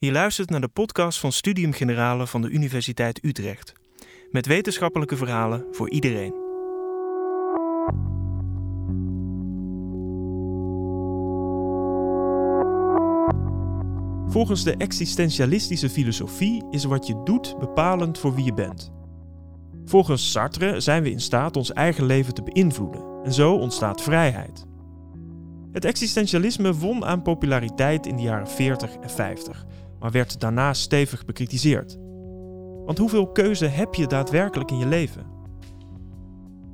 Je luistert naar de podcast van Studium Generale van de Universiteit Utrecht. Met wetenschappelijke verhalen voor iedereen. Volgens de existentialistische filosofie is wat je doet bepalend voor wie je bent. Volgens Sartre zijn we in staat ons eigen leven te beïnvloeden en zo ontstaat vrijheid. Het existentialisme won aan populariteit in de jaren 40 en 50, maar werd daarna stevig bekritiseerd. Want hoeveel keuze heb je daadwerkelijk in je leven?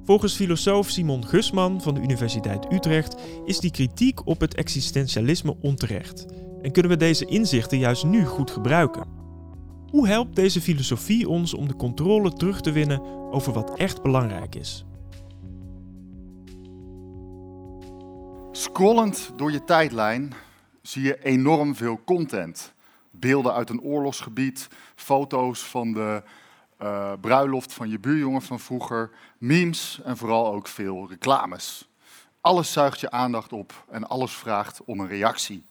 Volgens filosoof Simon Gusman van de Universiteit Utrecht is die kritiek op het existentialisme onterecht en kunnen we deze inzichten juist nu goed gebruiken. Hoe helpt deze filosofie ons om de controle terug te winnen over wat echt belangrijk is? Scrollend door je tijdlijn zie je enorm veel content. Beelden uit een oorlogsgebied, foto's van de uh, bruiloft van je buurjongen van vroeger, memes en vooral ook veel reclames. Alles zuigt je aandacht op en alles vraagt om een reactie.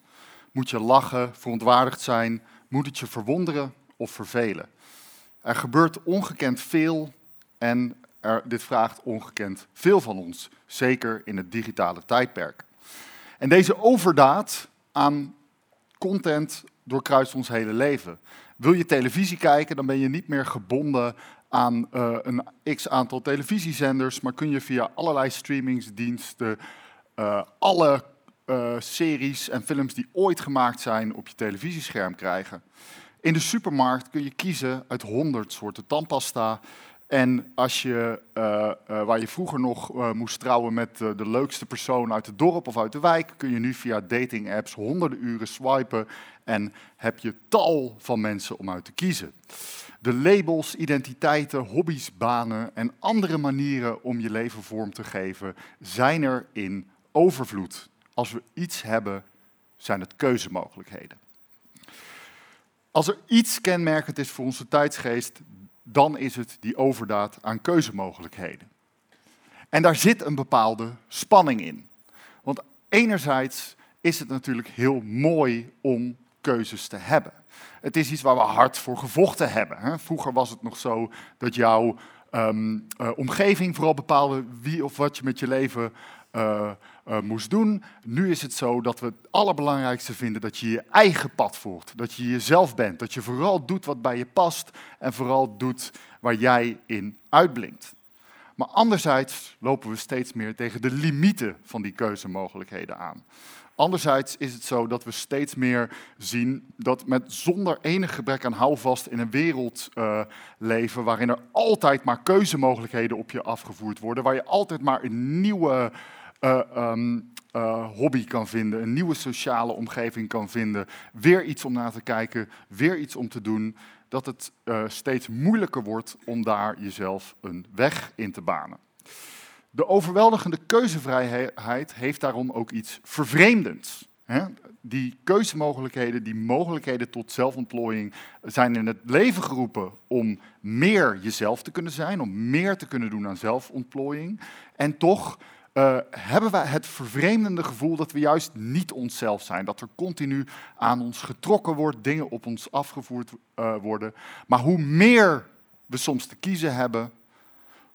Moet je lachen, verontwaardigd zijn, moet het je verwonderen of vervelen? Er gebeurt ongekend veel en er, dit vraagt ongekend veel van ons, zeker in het digitale tijdperk. En deze overdaad aan content doorkruist ons hele leven. Wil je televisie kijken, dan ben je niet meer gebonden aan uh, een x aantal televisiezenders, maar kun je via allerlei streamingsdiensten uh, alle uh, series en films die ooit gemaakt zijn op je televisiescherm krijgen. In de supermarkt kun je kiezen uit honderd soorten tandpasta. En als je, uh, uh, waar je vroeger nog uh, moest trouwen met de leukste persoon uit het dorp of uit de wijk, kun je nu via dating apps honderden uren swipen en heb je tal van mensen om uit te kiezen. De labels, identiteiten, hobby's, banen en andere manieren om je leven vorm te geven zijn er in overvloed. Als we iets hebben, zijn het keuzemogelijkheden. Als er iets kenmerkend is voor onze tijdsgeest, dan is het die overdaad aan keuzemogelijkheden. En daar zit een bepaalde spanning in. Want enerzijds is het natuurlijk heel mooi om keuzes te hebben. Het is iets waar we hard voor gevochten hebben. Vroeger was het nog zo dat jouw um, uh, omgeving vooral bepaalde wie of wat je met je leven uh, uh, moest doen. Nu is het zo dat we het allerbelangrijkste vinden dat je je eigen pad voert. Dat je jezelf bent. Dat je vooral doet wat bij je past en vooral doet waar jij in uitblinkt. Maar anderzijds lopen we steeds meer tegen de limieten van die keuzemogelijkheden aan. Anderzijds is het zo dat we steeds meer zien dat met zonder enig gebrek aan houvast in een wereld uh, leven waarin er altijd maar keuzemogelijkheden op je afgevoerd worden, waar je altijd maar een nieuwe uh, hobby kan vinden, een nieuwe sociale omgeving kan vinden, weer iets om naar te kijken, weer iets om te doen, dat het uh, steeds moeilijker wordt om daar jezelf een weg in te banen. De overweldigende keuzevrijheid heeft daarom ook iets vervreemdends. Hè? Die keuzemogelijkheden, die mogelijkheden tot zelfontplooiing zijn in het leven geroepen om meer jezelf te kunnen zijn, om meer te kunnen doen aan zelfontplooiing. En toch uh, hebben wij het vervreemdende gevoel dat we juist niet onszelf zijn. Dat er continu aan ons getrokken wordt, dingen op ons afgevoerd uh, worden. Maar hoe meer we soms te kiezen hebben,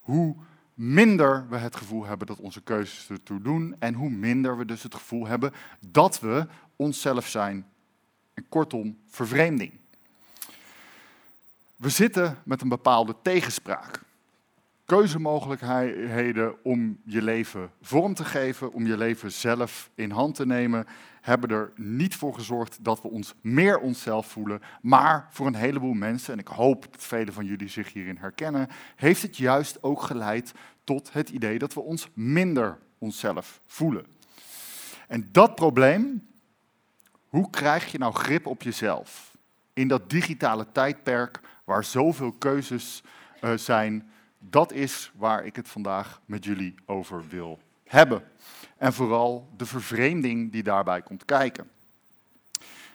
hoe minder we het gevoel hebben dat onze keuzes ertoe doen. En hoe minder we dus het gevoel hebben dat we onszelf zijn. En kortom, vervreemding. We zitten met een bepaalde tegenspraak keuzemogelijkheden om je leven vorm te geven, om je leven zelf in hand te nemen, hebben er niet voor gezorgd dat we ons meer onszelf voelen. Maar voor een heleboel mensen, en ik hoop dat velen van jullie zich hierin herkennen, heeft het juist ook geleid tot het idee dat we ons minder onszelf voelen. En dat probleem, hoe krijg je nou grip op jezelf in dat digitale tijdperk waar zoveel keuzes uh, zijn? Dat is waar ik het vandaag met jullie over wil hebben. En vooral de vervreemding die daarbij komt kijken.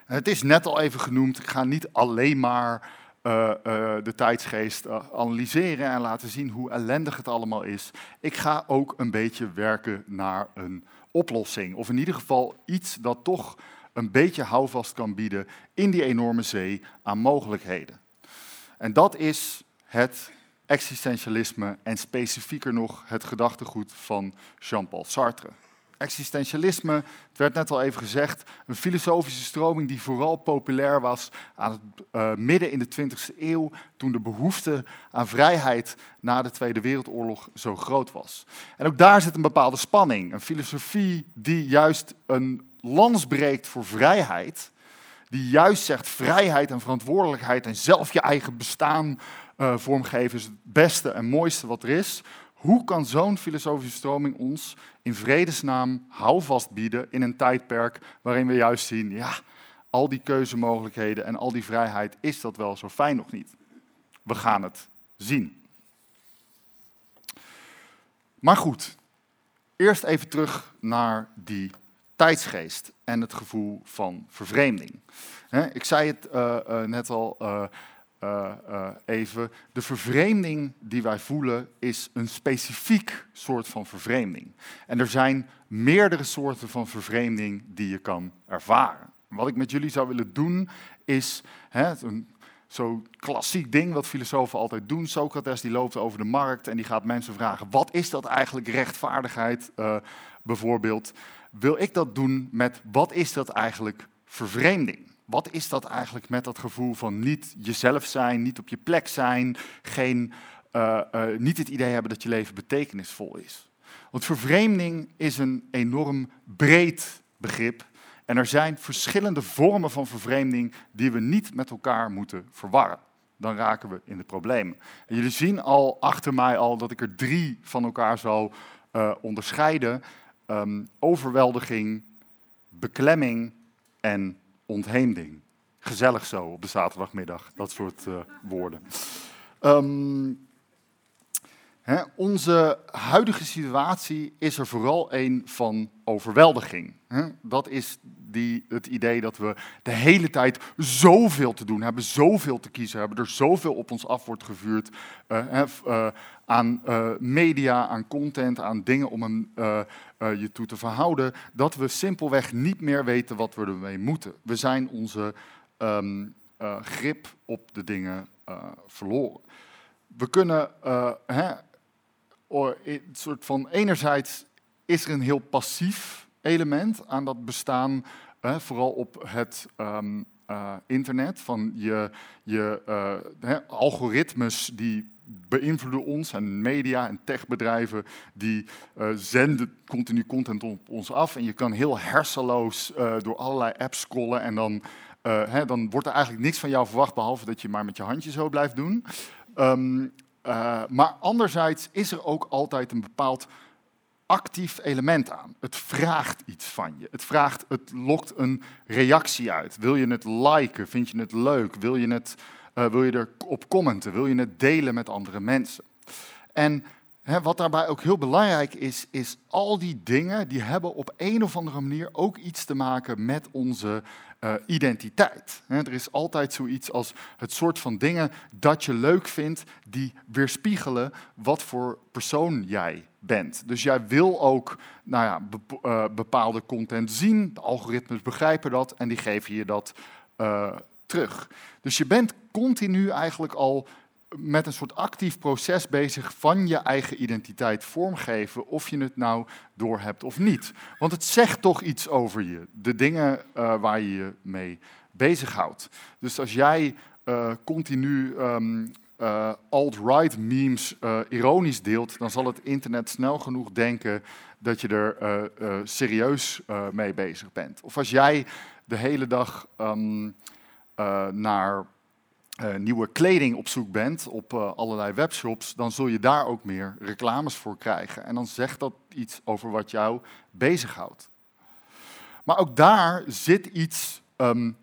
Het is net al even genoemd, ik ga niet alleen maar uh, uh, de tijdsgeest uh, analyseren en laten zien hoe ellendig het allemaal is. Ik ga ook een beetje werken naar een oplossing. Of in ieder geval iets dat toch een beetje houvast kan bieden in die enorme zee aan mogelijkheden. En dat is het existentialisme en specifieker nog het gedachtegoed van Jean-Paul Sartre. Existentialisme, het werd net al even gezegd, een filosofische stroming die vooral populair was aan het uh, midden in de 20e eeuw, toen de behoefte aan vrijheid na de Tweede Wereldoorlog zo groot was. En ook daar zit een bepaalde spanning, een filosofie die juist een lans breekt voor vrijheid, die juist zegt vrijheid en verantwoordelijkheid en zelf je eigen bestaan uh, vormgeven is het beste en mooiste wat er is. Hoe kan zo'n filosofische stroming ons in vredesnaam houvast bieden in een tijdperk waarin we juist zien, ja, al die keuzemogelijkheden en al die vrijheid, is dat wel zo fijn nog niet? We gaan het zien. Maar goed, eerst even terug naar die tijdsgeest en het gevoel van vervreemding. Ik zei het uh, uh, net al, uh, uh, even. De vervreemding die wij voelen is een specifiek soort van vervreemding. En er zijn meerdere soorten van vervreemding die je kan ervaren. Wat ik met jullie zou willen doen is hè, een zo'n klassiek ding wat filosofen altijd doen. Socrates die loopt over de markt en die gaat mensen vragen: wat is dat eigenlijk rechtvaardigheid uh, bijvoorbeeld? Wil ik dat doen met wat is dat eigenlijk vervreemding? Wat is dat eigenlijk met dat gevoel van niet jezelf zijn, niet op je plek zijn, geen, uh, uh, niet het idee hebben dat je leven betekenisvol is? Want vervreemding is een enorm breed begrip. En er zijn verschillende vormen van vervreemding die we niet met elkaar moeten verwarren. Dan raken we in de problemen. En jullie zien al achter mij al dat ik er drie van elkaar zal uh, onderscheiden. Um, overweldiging, beklemming en ontheemding. Gezellig zo op de zaterdagmiddag, dat soort uh, woorden. Um, onze huidige situatie is er vooral een van overweldiging. Dat is die, het idee dat we de hele tijd zoveel te doen hebben, zoveel te kiezen hebben, er zoveel op ons af wordt gevuurd uh, uh, aan uh, media, aan content, aan dingen om je toe te verhouden, dat we simpelweg niet meer weten wat we ermee moeten. We zijn onze um, grip op de dingen verloren. We kunnen, hè, een soort van enerzijds is er een heel passief element aan dat bestaan, hè, vooral op het um, uh, internet, van je, je uh, algoritmes die beïnvloeden ons en media en techbedrijven die uh, zenden continu content op ons af en je kan heel hersenloos door allerlei apps scrollen en dan, hè, dan wordt er eigenlijk niks van jou verwacht behalve dat je maar met je handje zo blijft doen. Um, maar anderzijds is er ook altijd een bepaald actief element aan. Het vraagt iets van je. Het, vraagt, het lokt een reactie uit. Wil je het liken? Vind je het leuk? Wil je, het, uh, wil je erop commenten? Wil je het delen met andere mensen? En hè, wat daarbij ook heel belangrijk is, is al die dingen die hebben op een of andere manier ook iets te maken met onze uh, identiteit. Er is altijd zoiets als het soort van dingen dat je leuk vindt, die weerspiegelen wat voor persoon jij bent. Dus jij wil ook nou ja, uh, bepaalde content zien, de algoritmes begrijpen dat en die geven je dat uh, terug. Dus je bent continu eigenlijk al met een soort actief proces bezig van je eigen identiteit vormgeven, of je het nou door hebt of niet. Want het zegt toch iets over je, de dingen uh, waar je je mee bezighoudt. Dus als jij uh, continu um, uh, alt-right memes ironisch deelt, dan zal het internet snel genoeg denken dat je er serieus mee bezig bent. Of als jij de hele dag um, naar nieuwe kleding op zoek bent op allerlei webshops, dan zul je daar ook meer reclames voor krijgen. En dan zegt dat iets over wat jou bezighoudt. Maar ook daar zit iets um,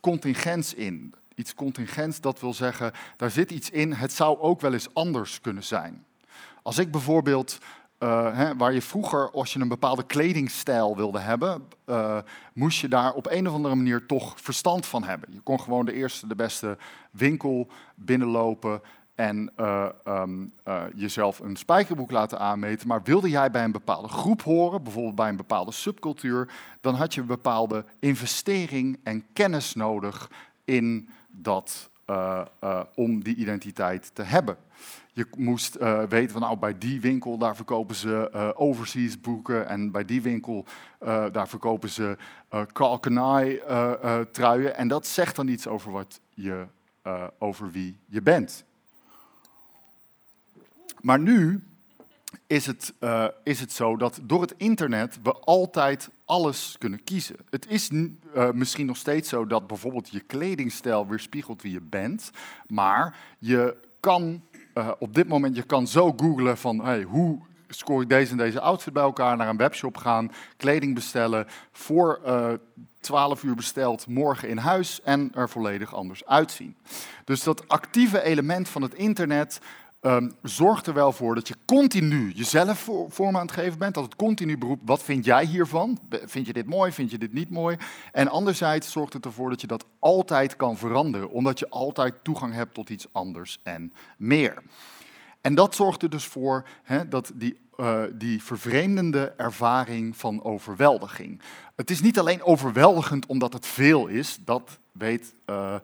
contingents in iets contingents, dat wil zeggen, daar zit iets in, het zou ook wel eens anders kunnen zijn. Als ik bijvoorbeeld, uh, hè, waar je vroeger, als je een bepaalde kledingstijl wilde hebben, uh, moest je daar op een of andere manier toch verstand van hebben. Je kon gewoon de eerste, de beste winkel binnenlopen en um, uh, jezelf een spijkerboek laten aanmeten. Maar wilde jij bij een bepaalde groep horen, bijvoorbeeld bij een bepaalde subcultuur, dan had je een bepaalde investering en kennis nodig in dat, om die identiteit te hebben. Je moest weten van nou, bij die winkel daar verkopen ze overseas boeken en bij die winkel daar verkopen ze Kalkenai truien. En dat zegt dan iets over wat je, over wie je bent. Maar nu is het, uh, is het zo dat door het internet we altijd alles kunnen kiezen. Het is uh, misschien nog steeds zo dat bijvoorbeeld je kledingstijl weerspiegelt wie je bent, maar je kan uh, op dit moment je kan zo googlen van hey, hoe scoor ik deze en deze outfit bij elkaar, naar een webshop gaan, kleding bestellen, voor 12 uur besteld, morgen in huis en er volledig anders uitzien. Dus dat actieve element van het internet um, zorgt er wel voor dat je continu jezelf vorm aan het geven bent. Dat het continu beroept, wat vind jij hiervan? Vind je dit mooi, vind je dit niet mooi? En anderzijds zorgt het ervoor dat je dat altijd kan veranderen. Omdat je altijd toegang hebt tot iets anders en meer. En dat zorgt er dus voor dat die, uh, die vervreemdende ervaring van overweldiging. Het is niet alleen overweldigend omdat het veel is, dat weet uh,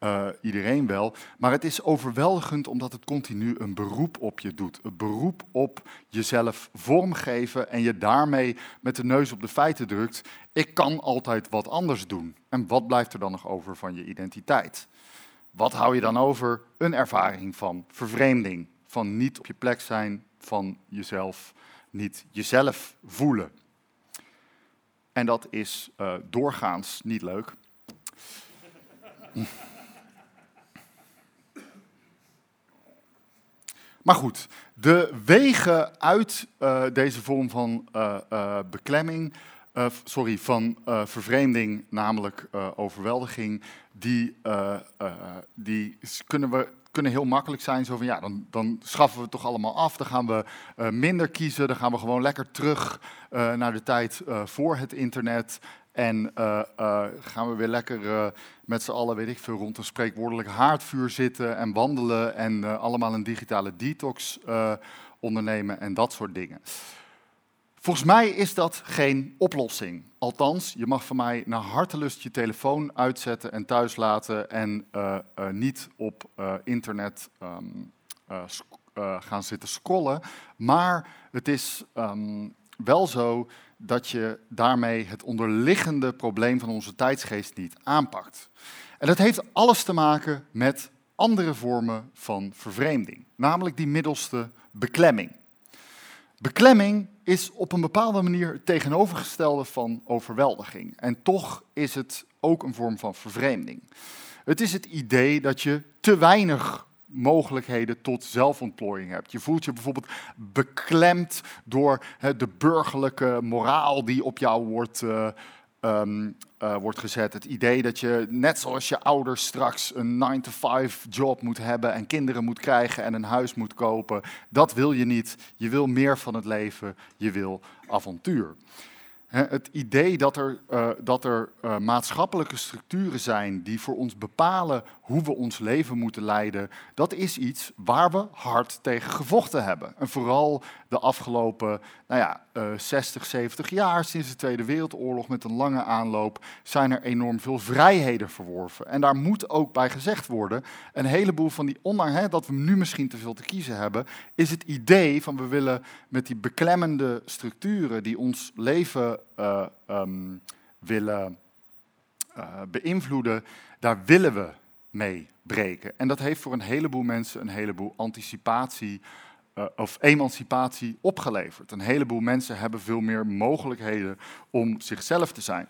uh, iedereen wel. Maar het is overweldigend omdat het continu een beroep op je doet. Een beroep op jezelf vormgeven en je daarmee met de neus op de feiten drukt. Ik kan altijd wat anders doen. En wat blijft er dan nog over van je identiteit? Wat hou je dan over? Een ervaring van vervreemding. Van niet op je plek zijn, van jezelf niet jezelf voelen. En dat is uh, doorgaans niet leuk. Maar goed, de wegen uit uh, deze vorm van uh, beklemming, sorry, van vervreemding, namelijk overweldiging, die, die kunnen, we, kunnen heel makkelijk zijn. Zo van ja, dan, dan schaffen we het toch allemaal af. Dan gaan we minder kiezen. Dan gaan we gewoon lekker terug naar de tijd voor het internet. En uh, uh, gaan we weer lekker uh, met z'n allen, weet ik veel, rond een spreekwoordelijk haardvuur zitten en wandelen en allemaal een digitale detox ondernemen en dat soort dingen. Volgens mij is dat geen oplossing. Althans, je mag van mij naar hartelust je telefoon uitzetten en thuis laten en niet op internet um, gaan zitten scrollen. Maar het is um, wel zo dat je daarmee het onderliggende probleem van onze tijdsgeest niet aanpakt. En dat heeft alles te maken met andere vormen van vervreemding, namelijk die middelste beklemming. Beklemming is op een bepaalde manier het tegenovergestelde van overweldiging. En toch is het ook een vorm van vervreemding. Het is het idee dat je te weinig mogelijkheden tot zelfontplooiing hebt. Je voelt je bijvoorbeeld beklemd door de burgerlijke moraal die op jou wordt, uh, um, uh, wordt gezet. Het idee dat je, net zoals je ouders straks een 9-to-5 job moet hebben en kinderen moet krijgen en een huis moet kopen, dat wil je niet. Je wil meer van het leven, je wil avontuur. Het idee dat er, uh, dat er maatschappelijke structuren zijn die voor ons bepalen hoe we ons leven moeten leiden, dat is iets waar we hard tegen gevochten hebben. En vooral de afgelopen nou ja, uh, 60, 70 jaar sinds de Tweede Wereldoorlog met een lange aanloop zijn er enorm veel vrijheden verworven. En daar moet ook bij gezegd worden, een heleboel van die, ondanks dat we nu misschien te veel te kiezen hebben, is het idee van we willen met die beklemmende structuren die ons leven uh, um, willen uh, beïnvloeden, daar willen we mee breken. En dat heeft voor een heleboel mensen een heleboel anticipatie uh, of emancipatie opgeleverd. Een heleboel mensen hebben veel meer mogelijkheden om zichzelf te zijn.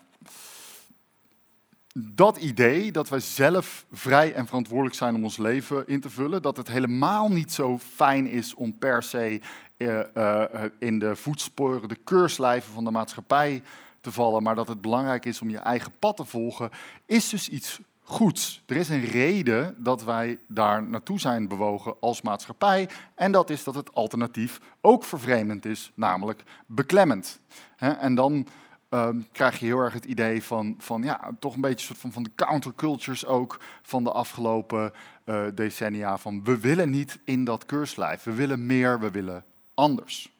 Dat idee dat wij zelf vrij en verantwoordelijk zijn om ons leven in te vullen, dat het helemaal niet zo fijn is om per se uh, uh, in de voetsporen, de keurslijven van de maatschappij te vallen, maar dat het belangrijk is om je eigen pad te volgen, is dus iets goeds. Er is een reden dat wij daar naartoe zijn bewogen als maatschappij. En dat is dat het alternatief ook vervreemdend is, namelijk beklemmend. En dan ehm, krijg je heel erg het idee van, van ja, toch een beetje soort van, van de countercultures ook van de afgelopen uh, decennia. Van we willen niet in dat keurslijf, we willen meer, we willen anders.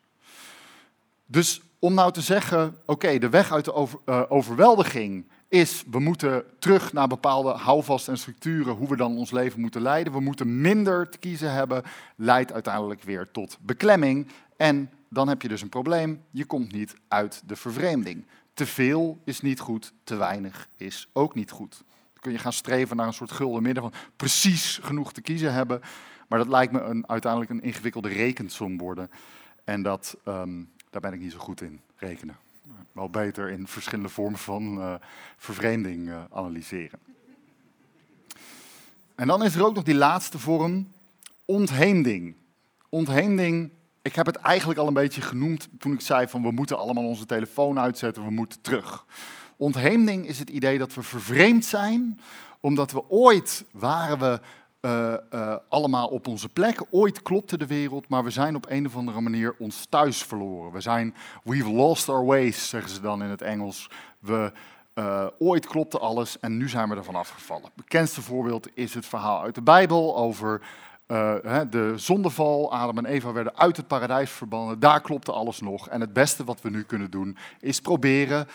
Dus om nou te zeggen, oké, de weg uit de over, uh, overweldiging is, we moeten terug naar bepaalde houvasten en structuren, hoe we dan ons leven moeten leiden. We moeten minder te kiezen hebben, leidt uiteindelijk weer tot beklemming. En dan heb je dus een probleem, je komt niet uit de vervreemding. Te veel is niet goed, te weinig is ook niet goed. Dan kun je gaan streven naar een soort gulden midden van precies genoeg te kiezen hebben. Maar dat lijkt me een, uiteindelijk een ingewikkelde rekensom worden. En dat, um, daar ben ik niet zo goed in, rekenen wel beter in verschillende vormen van uh, vervreemding uh, analyseren. En dan is er ook nog die laatste vorm, ontheemding. Ontheemding, ik heb het eigenlijk al een beetje genoemd toen ik zei van we moeten allemaal onze telefoon uitzetten, we moeten terug. Ontheemding is het idee dat we vervreemd zijn, omdat we ooit waren we uh, uh, allemaal op onze plek. Ooit klopte de wereld, maar we zijn op een of andere manier ons thuis verloren. We zijn, we've lost our ways, zeggen ze dan in het Engels. We, uh, ooit klopte alles en nu zijn we ervan afgevallen. Het bekendste voorbeeld is het verhaal uit de Bijbel over de zondeval. Adam en Eva werden uit het paradijs verbannen. Daar klopte alles nog. En het beste wat we nu kunnen doen is proberen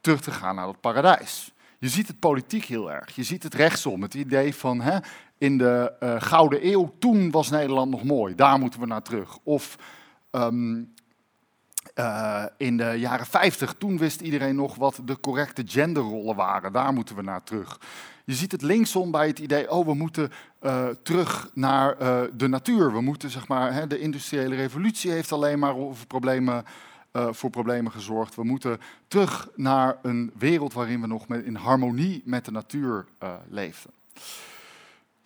terug te gaan naar het paradijs. Je ziet het politiek heel erg. Je ziet het rechtsom. Het idee van hè, in de uh, Gouden Eeuw, toen was Nederland nog mooi. Daar moeten we naar terug. Of um, uh, in de jaren 50, toen wist iedereen nog wat de correcte genderrollen waren. Daar moeten we naar terug. Je ziet het linksom bij het idee, oh, we moeten uh, terug naar de natuur. We moeten, zeg maar, hè, de industriële revolutie heeft alleen maar voor problemen gezorgd. We moeten terug naar een wereld waarin we nog in harmonie met de natuur uh, leefden.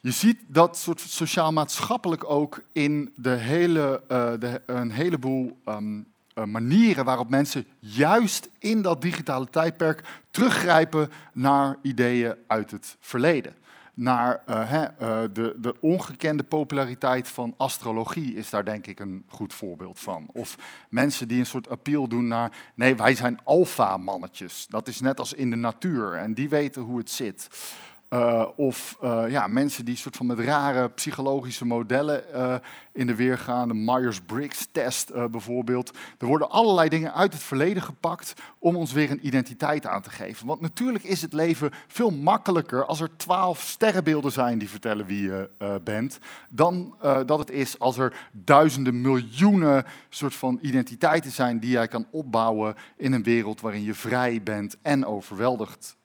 Je ziet dat soort sociaal-maatschappelijk ook in de hele, uh, de, een heleboel um, manieren waarop mensen juist in dat digitale tijdperk teruggrijpen naar ideeën uit het verleden naar uh, hè, de, de, ongekende populariteit van astrologie is daar denk ik een goed voorbeeld van. Of mensen die een soort appeal doen naar, nee, wij zijn alfa-mannetjes. Dat is net als in de natuur en die weten hoe het zit. Uh, of uh, ja, mensen die soort van met rare psychologische modellen uh, in de weer gaan. De Myers-Briggs-test bijvoorbeeld. Er worden allerlei dingen uit het verleden gepakt om ons weer een identiteit aan te geven. Want natuurlijk is het leven veel makkelijker als er twaalf sterrenbeelden zijn die vertellen wie je bent. Dan dat het is als er duizenden, miljoenen soort van identiteiten zijn die jij kan opbouwen in een wereld waarin je vrij bent en overweldigd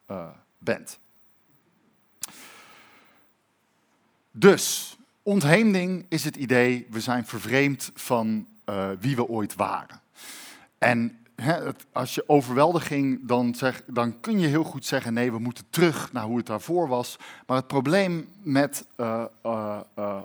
bent. Dus, ontheemding is het idee, we zijn vervreemd van uh, wie we ooit waren. En het, als je overweldiging, dan, zeg, dan kun je heel goed zeggen, nee, we moeten terug naar hoe het daarvoor was. Maar het probleem met, uh,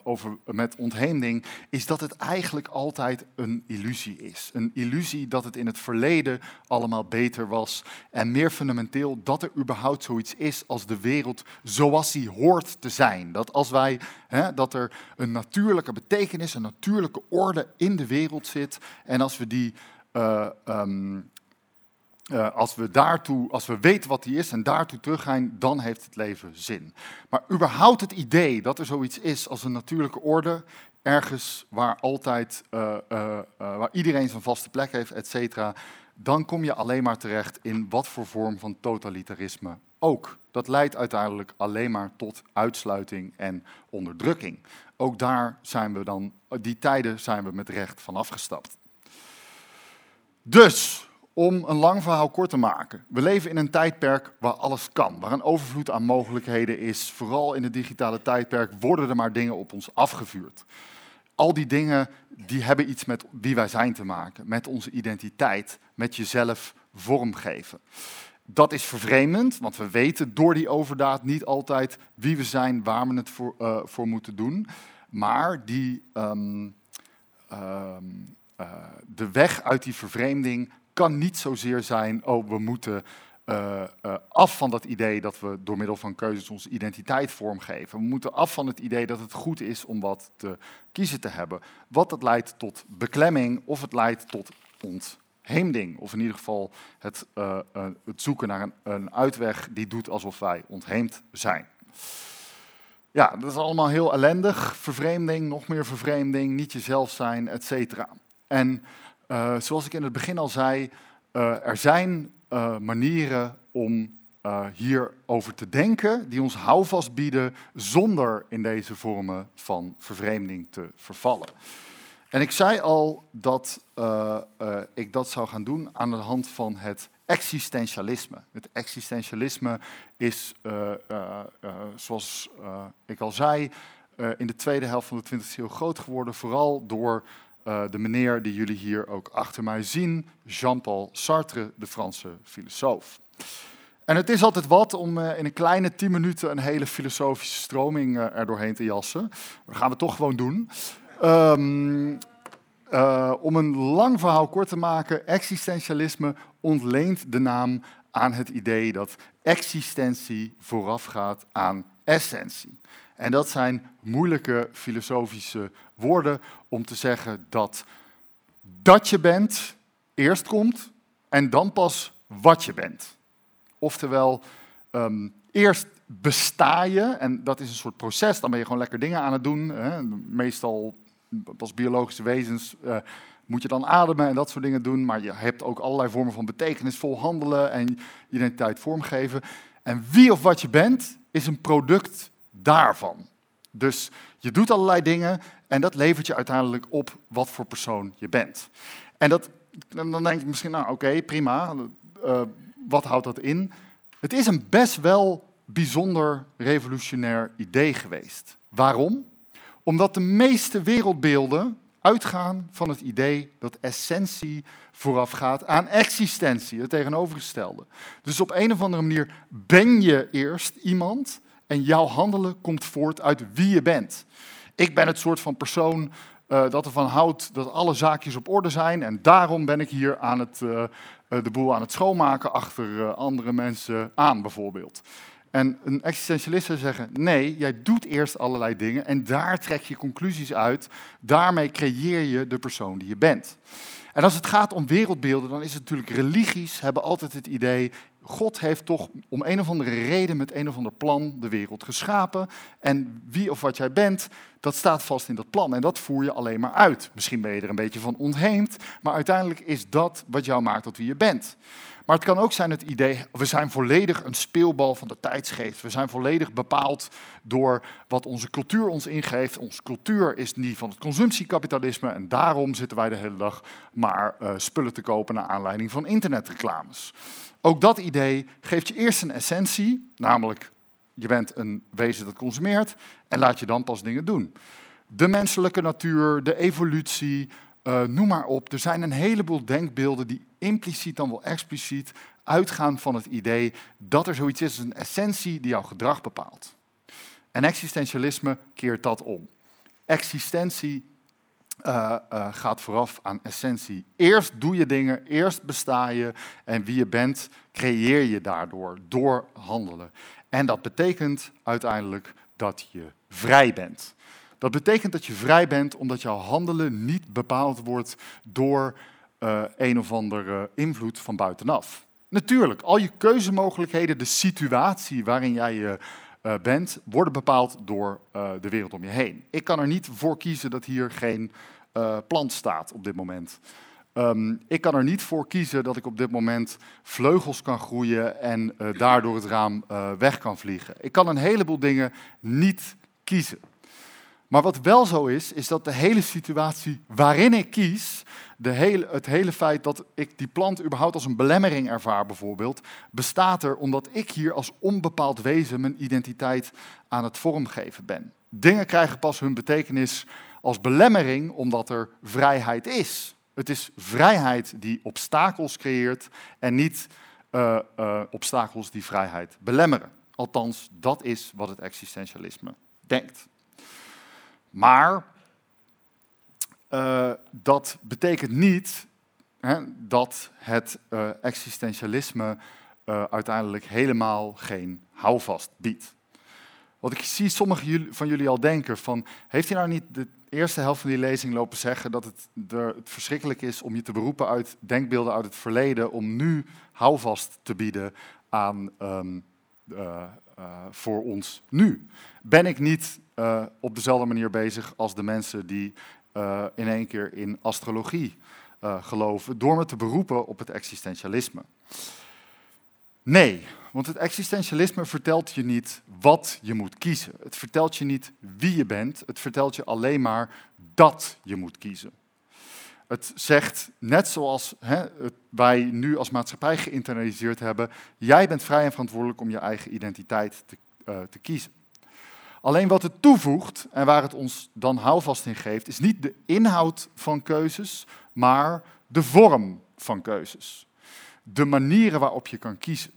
over, met ontheemding is dat het eigenlijk altijd een illusie is. Een illusie dat het in het verleden allemaal beter was. En meer fundamenteel dat er überhaupt zoiets is als de wereld zoals die hoort te zijn. Dat als wij, hè, dat er een natuurlijke betekenis, een natuurlijke orde in de wereld zit. En als we die uh, um, uh, als we daartoe, als we weten wat die is en daartoe teruggaan, dan heeft het leven zin. Maar überhaupt het idee dat er zoiets is als een natuurlijke orde, ergens waar altijd, uh, waar iedereen zijn vaste plek heeft, et cetera, dan kom je alleen maar terecht in wat voor vorm van totalitarisme ook. Dat leidt uiteindelijk alleen maar tot uitsluiting en onderdrukking. Ook daar zijn we dan, die tijden zijn we met recht van afgestapt. Dus, om een lang verhaal kort te maken. We leven in een tijdperk waar alles kan, waar een overvloed aan mogelijkheden is. Vooral in het digitale tijdperk worden er maar dingen op ons afgevuurd. Al die dingen die hebben iets met wie wij zijn te maken, met onze identiteit, met jezelf vormgeven. Dat is vervreemdend, want we weten door die overdaad niet altijd wie we zijn, waar we het voor, uh, voor moeten doen. Maar die, um, uh, de weg uit die vervreemding kan niet zozeer zijn, oh, we moeten uh, uh, af van dat idee dat we door middel van keuzes onze identiteit vormgeven. We moeten af van het idee dat het goed is om wat te kiezen te hebben. Wat het leidt tot beklemming of het leidt tot ontheemding. Of in ieder geval het, het zoeken naar een, een, uitweg die doet alsof wij ontheemd zijn. Ja, dat is allemaal heel ellendig. Vervreemding, nog meer vervreemding, niet jezelf zijn, et cetera. En uh, zoals ik in het begin al zei, er zijn manieren om hierover te denken, die ons houvast bieden zonder in deze vormen van vervreemding te vervallen. En ik zei al dat ik dat zou gaan doen aan de hand van het existentialisme. Het existentialisme is, zoals ik al zei, in de tweede helft van de 20e eeuw groot geworden, vooral door de meneer die jullie hier ook achter mij zien, Jean-Paul Sartre, de Franse filosoof. En het is altijd wat om uh, in een kleine tien minuten een hele filosofische stroming uh, er doorheen te jassen. Dat gaan we toch gewoon doen. Uh, om een lang verhaal kort te maken, existentialisme ontleent de naam aan het idee dat existentie voorafgaat aan essentie. En dat zijn moeilijke filosofische woorden om te zeggen dat dat je bent eerst komt en dan pas wat je bent. Oftewel, um, eerst besta je, en dat is een soort proces, dan ben je gewoon lekker dingen aan het doen. Hè. Meestal als biologische wezens uh, moet je dan ademen en dat soort dingen doen, maar je hebt ook allerlei vormen van betekenisvol handelen en identiteit vormgeven. En wie of wat je bent, is een product daarvan. Dus je doet allerlei dingen en dat levert je uiteindelijk op wat voor persoon je bent. En dat, dan denk je misschien, nou oké, prima, uh, wat houdt dat in? Het is een best wel bijzonder revolutionair idee geweest. Waarom? Omdat de meeste wereldbeelden uitgaan van het idee dat essentie voorafgaat aan existentie, het tegenovergestelde. Dus op een of andere manier ben je eerst iemand en jouw handelen komt voort uit wie je bent. Ik ben het soort van persoon uh, dat ervan houdt dat alle zaakjes op orde zijn en daarom ben ik hier aan het, uh, de boel aan het schoonmaken achter andere mensen aan bijvoorbeeld. En een existentialist zou zeggen, nee, jij doet eerst allerlei dingen en daar trek je conclusies uit. Daarmee creëer je de persoon die je bent. En als het gaat om wereldbeelden, dan is het natuurlijk religies hebben altijd het idee, God heeft toch om een of andere reden met een of ander plan de wereld geschapen. En wie of wat jij bent, dat staat vast in dat plan. En dat voer je alleen maar uit. Misschien ben je er een beetje van ontheemd, maar uiteindelijk is dat wat jou maakt tot wie je bent. Maar het kan ook zijn het idee, we zijn volledig een speelbal van de tijdsgeest. We zijn volledig bepaald door wat onze cultuur ons ingeeft. Onze cultuur is die van het consumptiekapitalisme en daarom zitten wij de hele dag maar uh, spullen te kopen naar aanleiding van internetreclames. Ook dat idee geeft je eerst een essentie, namelijk je bent een wezen dat consumeert en laat je dan pas dingen doen. De menselijke natuur, de evolutie, uh, noem maar op. Er zijn een heleboel denkbeelden die impliciet dan wel expliciet uitgaan van het idee dat er zoiets is als een essentie die jouw gedrag bepaalt. En existentialisme keert dat om. Existentie uh, uh, gaat vooraf aan essentie. Eerst doe je dingen, eerst besta je en wie je bent, creëer je daardoor, door handelen. En dat betekent uiteindelijk dat je vrij bent. Dat betekent dat je vrij bent omdat jouw handelen niet bepaald wordt door uh, een of andere invloed van buitenaf. Natuurlijk, al je keuzemogelijkheden, de situatie waarin jij je uh, bent, worden bepaald door de wereld om je heen. Ik kan er niet voor kiezen dat hier geen plant staat op dit moment. Um, ik kan er niet voor kiezen dat ik op dit moment vleugels kan groeien en daardoor het raam weg kan vliegen. Ik kan een heleboel dingen niet kiezen. Maar wat wel zo is, is dat de hele situatie waarin ik kies, de hele, het hele feit dat ik die plant überhaupt als een belemmering ervaar bijvoorbeeld, bestaat er omdat ik hier als onbepaald wezen mijn identiteit aan het vormgeven ben. Dingen krijgen pas hun betekenis als belemmering omdat er vrijheid is. Het is vrijheid die obstakels creëert en niet uh, uh, obstakels die vrijheid belemmeren. Althans, dat is wat het existentialisme denkt. Maar uh, dat betekent niet hè, dat het uh, existentialisme uh, uiteindelijk helemaal geen houvast biedt. Want ik zie sommigen van jullie al denken van, heeft hij nou niet de eerste helft van die lezing lopen zeggen dat het, het verschrikkelijk is om je te beroepen uit denkbeelden uit het verleden, om nu houvast te bieden aan ehm, voor ons nu? Ben ik niet uh, op dezelfde manier bezig als de mensen die in één keer in astrologie geloven, door me te beroepen op het existentialisme? Nee, want het existentialisme vertelt je niet wat je moet kiezen. Het vertelt je niet wie je bent, het vertelt je alleen maar dat je moet kiezen. Het zegt, net zoals hè, wij nu als maatschappij geïnternaliseerd hebben, jij bent vrij en verantwoordelijk om je eigen identiteit te, te kiezen. Alleen wat het toevoegt en waar het ons dan houvast in geeft, is niet de inhoud van keuzes, maar de vorm van keuzes. De manieren waarop je kan kiezen.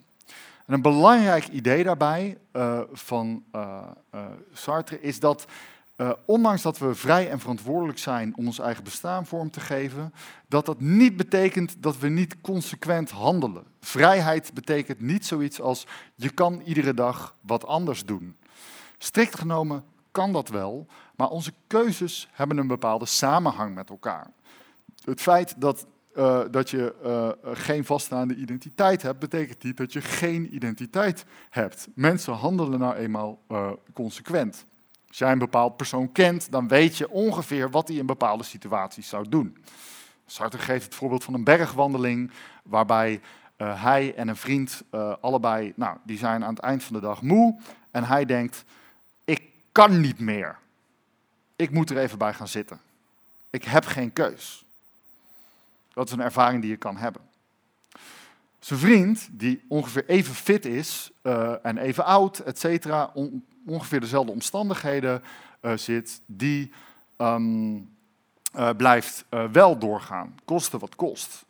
En een belangrijk idee daarbij uh, van uh, Sartre is dat ondanks dat we vrij en verantwoordelijk zijn om ons eigen bestaan vorm te geven, dat dat niet betekent dat we niet consequent handelen. Vrijheid betekent niet zoiets als je kan iedere dag wat anders doen. Strikt genomen kan dat wel, maar onze keuzes hebben een bepaalde samenhang met elkaar. Het feit dat, uh, dat je uh, geen vaststaande identiteit hebt, betekent niet dat je geen identiteit hebt. Mensen handelen nou eenmaal consequent. Als jij een bepaald persoon kent, dan weet je ongeveer wat hij in bepaalde situaties zou doen. Sartre geeft het voorbeeld van een bergwandeling waarbij hij en een vriend allebei, nou, die zijn aan het eind van de dag moe en hij denkt, kan niet meer. Ik moet er even bij gaan zitten. Ik heb geen keus. Dat is een ervaring die je kan hebben. Zijn vriend, die ongeveer even fit is uh, en even oud, et cetera, ongeveer dezelfde omstandigheden uh, zit, die um, uh, blijft wel doorgaan, koste wat kost.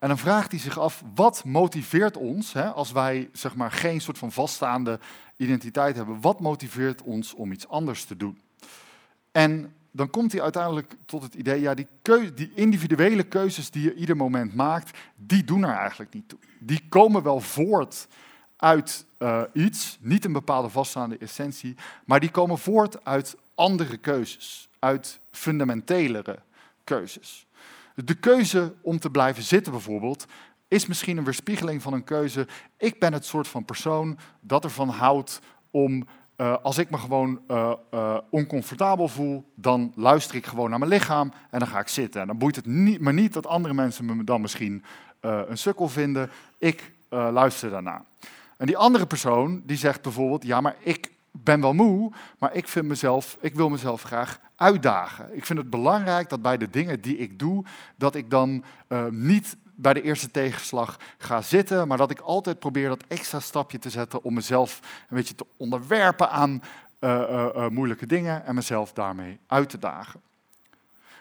En dan vraagt hij zich af, wat motiveert ons, hè, als wij zeg maar, geen soort van vaststaande identiteit hebben, wat motiveert ons om iets anders te doen? En dan komt hij uiteindelijk tot het idee, ja, die, die individuele keuzes die je ieder moment maakt, die doen er eigenlijk niet toe. Die komen wel voort uit uh, iets, niet een bepaalde vaststaande essentie, maar die komen voort uit andere keuzes, uit fundamentelere keuzes. De keuze om te blijven zitten bijvoorbeeld, is misschien een weerspiegeling van een keuze. Ik ben het soort van persoon dat ervan houdt om, uh, als ik me gewoon uh, uh, oncomfortabel voel, dan luister ik gewoon naar mijn lichaam en dan ga ik zitten. En dan boeit het niet, me niet dat andere mensen me dan misschien een sukkel vinden. Ik luister daarna. En die andere persoon die zegt bijvoorbeeld, ja, maar ik ben wel moe, maar ik, vind mezelf, ik wil mezelf graag uitdagen. Ik vind het belangrijk dat bij de dingen die ik doe, dat ik dan uh, niet bij de eerste tegenslag ga zitten, maar dat ik altijd probeer dat extra stapje te zetten om mezelf een beetje te onderwerpen aan uh, uh, moeilijke dingen en mezelf daarmee uit te dagen.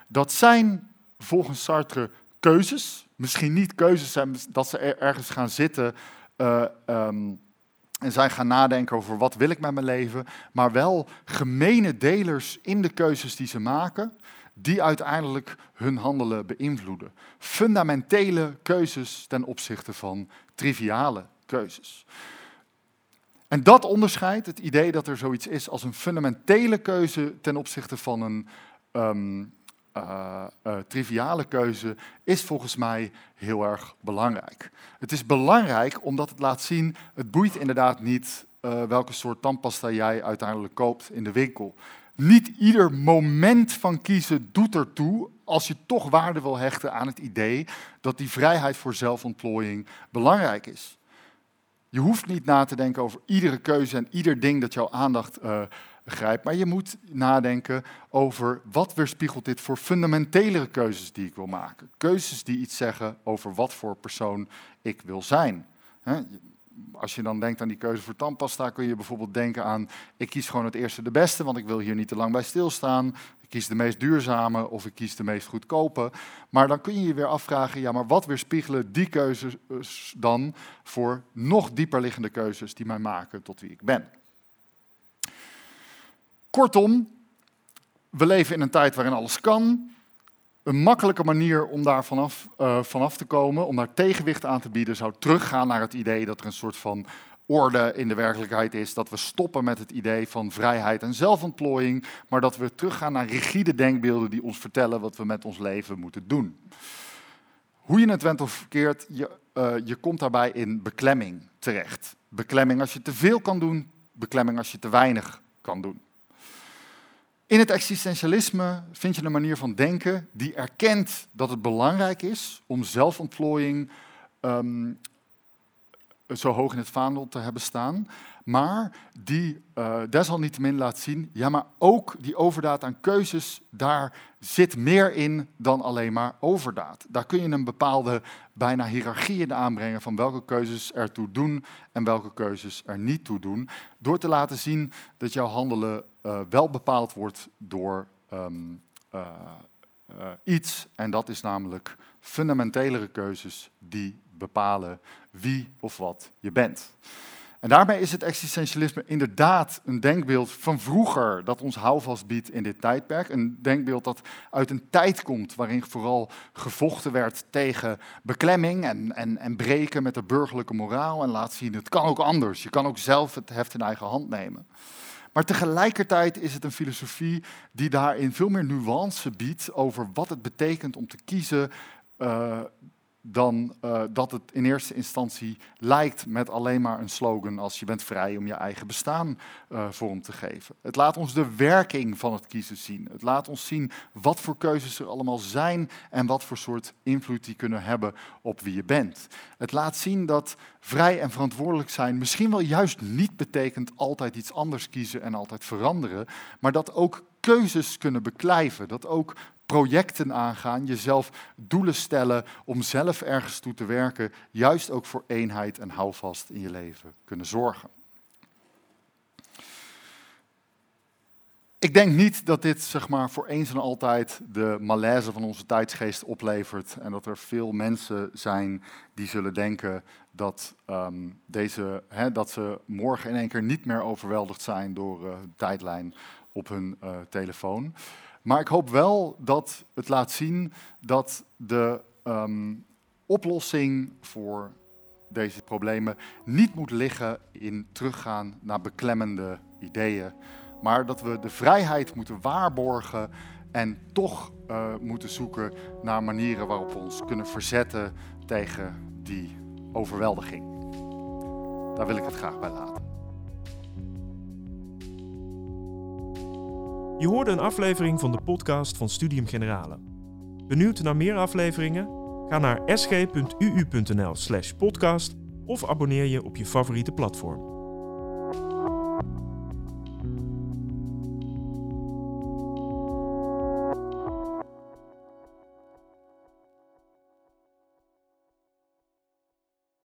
Dat zijn volgens Sartre keuzes, misschien niet keuzes dat ze ergens gaan zitten um, en zij gaan nadenken over wat wil ik met mijn leven, maar wel gemene delers in de keuzes die ze maken, die uiteindelijk hun handelen beïnvloeden. Fundamentele keuzes ten opzichte van triviale keuzes. En dat onderscheidt het idee dat er zoiets is als een fundamentele keuze ten opzichte van een um, uh, uh, triviale keuze is volgens mij heel erg belangrijk. Het is belangrijk omdat het laat zien, het boeit inderdaad niet uh, welke soort tandpasta jij uiteindelijk koopt in de winkel. Niet ieder moment van kiezen doet ertoe als je toch waarde wil hechten aan het idee dat die vrijheid voor zelfontplooiing belangrijk is. Je hoeft niet na te denken over iedere keuze en ieder ding dat jouw aandacht maar je moet nadenken over wat weerspiegelt dit voor fundamentelere keuzes die ik wil maken. Keuzes die iets zeggen over wat voor persoon ik wil zijn. Als je dan denkt aan die keuze voor tandpasta, kun je bijvoorbeeld denken aan: ik kies gewoon het eerste de beste, want ik wil hier niet te lang bij stilstaan. Ik kies de meest duurzame of ik kies de meest goedkope. Maar dan kun je je weer afvragen: ja, maar wat weerspiegelen die keuzes dan voor nog dieper liggende keuzes die mij maken tot wie ik ben? Kortom, we leven in een tijd waarin alles kan. Een makkelijke manier om daar vanaf, uh, vanaf te komen, om daar tegenwicht aan te bieden, zou teruggaan naar het idee dat er een soort van orde in de werkelijkheid is dat we stoppen met het idee van vrijheid en zelfontplooiing, maar dat we teruggaan naar rigide denkbeelden die ons vertellen wat we met ons leven moeten doen. Hoe je het went of verkeerd, je, uh, je komt daarbij in beklemming terecht. Beklemming als je te veel kan doen, beklemming als je te weinig kan doen. In het existentialisme vind je een manier van denken die erkent dat het belangrijk is om zelfontplooiing um, zo hoog in het vaandel te hebben staan, maar die uh, desalniettemin laat zien, ja, maar ook die overdaad aan keuzes, daar zit meer in dan alleen maar overdaad. Daar kun je een bepaalde bijna hiërarchie in aanbrengen van welke keuzes ertoe doen en welke keuzes er niet toe doen, door te laten zien dat jouw handelen uh, wel bepaald wordt door um, uh, iets, en dat is namelijk fundamentelere keuzes die bepalen wie of wat je bent. En daarmee is het existentialisme inderdaad een denkbeeld van vroeger dat ons houvast biedt in dit tijdperk. Een denkbeeld dat uit een tijd komt waarin vooral gevochten werd tegen beklemming en, en, en breken met de burgerlijke moraal. En laat zien, het kan ook anders. Je kan ook zelf het heft in eigen hand nemen. Maar tegelijkertijd is het een filosofie die daarin veel meer nuance biedt over wat het betekent om te kiezen uh, dan uh, dat het in eerste instantie lijkt met alleen maar een slogan als je bent vrij om je eigen bestaan uh, vorm te geven. Het laat ons de werking van het kiezen zien. Het laat ons zien wat voor keuzes er allemaal zijn en wat voor soort invloed die kunnen hebben op wie je bent. Het laat zien dat vrij en verantwoordelijk zijn misschien wel juist niet betekent altijd iets anders kiezen en altijd veranderen, maar dat ook keuzes kunnen beklijven, dat ook projecten aangaan, jezelf doelen stellen om zelf ergens toe te werken, juist ook voor eenheid en houvast in je leven kunnen zorgen. Ik denk niet dat dit zeg maar, voor eens en altijd de malaise van onze tijdsgeest oplevert en dat er veel mensen zijn die zullen denken dat, um, deze, hè, dat ze morgen in één keer niet meer overweldigd zijn door uh, tijdlijn op hun uh, telefoon. Maar ik hoop wel dat het laat zien dat de um, oplossing voor deze problemen niet moet liggen in teruggaan naar beklemmende ideeën, maar dat we de vrijheid moeten waarborgen en toch uh, moeten zoeken naar manieren waarop we ons kunnen verzetten tegen die overweldiging. Daar wil ik het graag bij laten. Je hoorde een aflevering van de podcast van Studium Generale. Benieuwd naar meer afleveringen? Ga naar sg.uu.nl/podcast of abonneer je op je favoriete platform.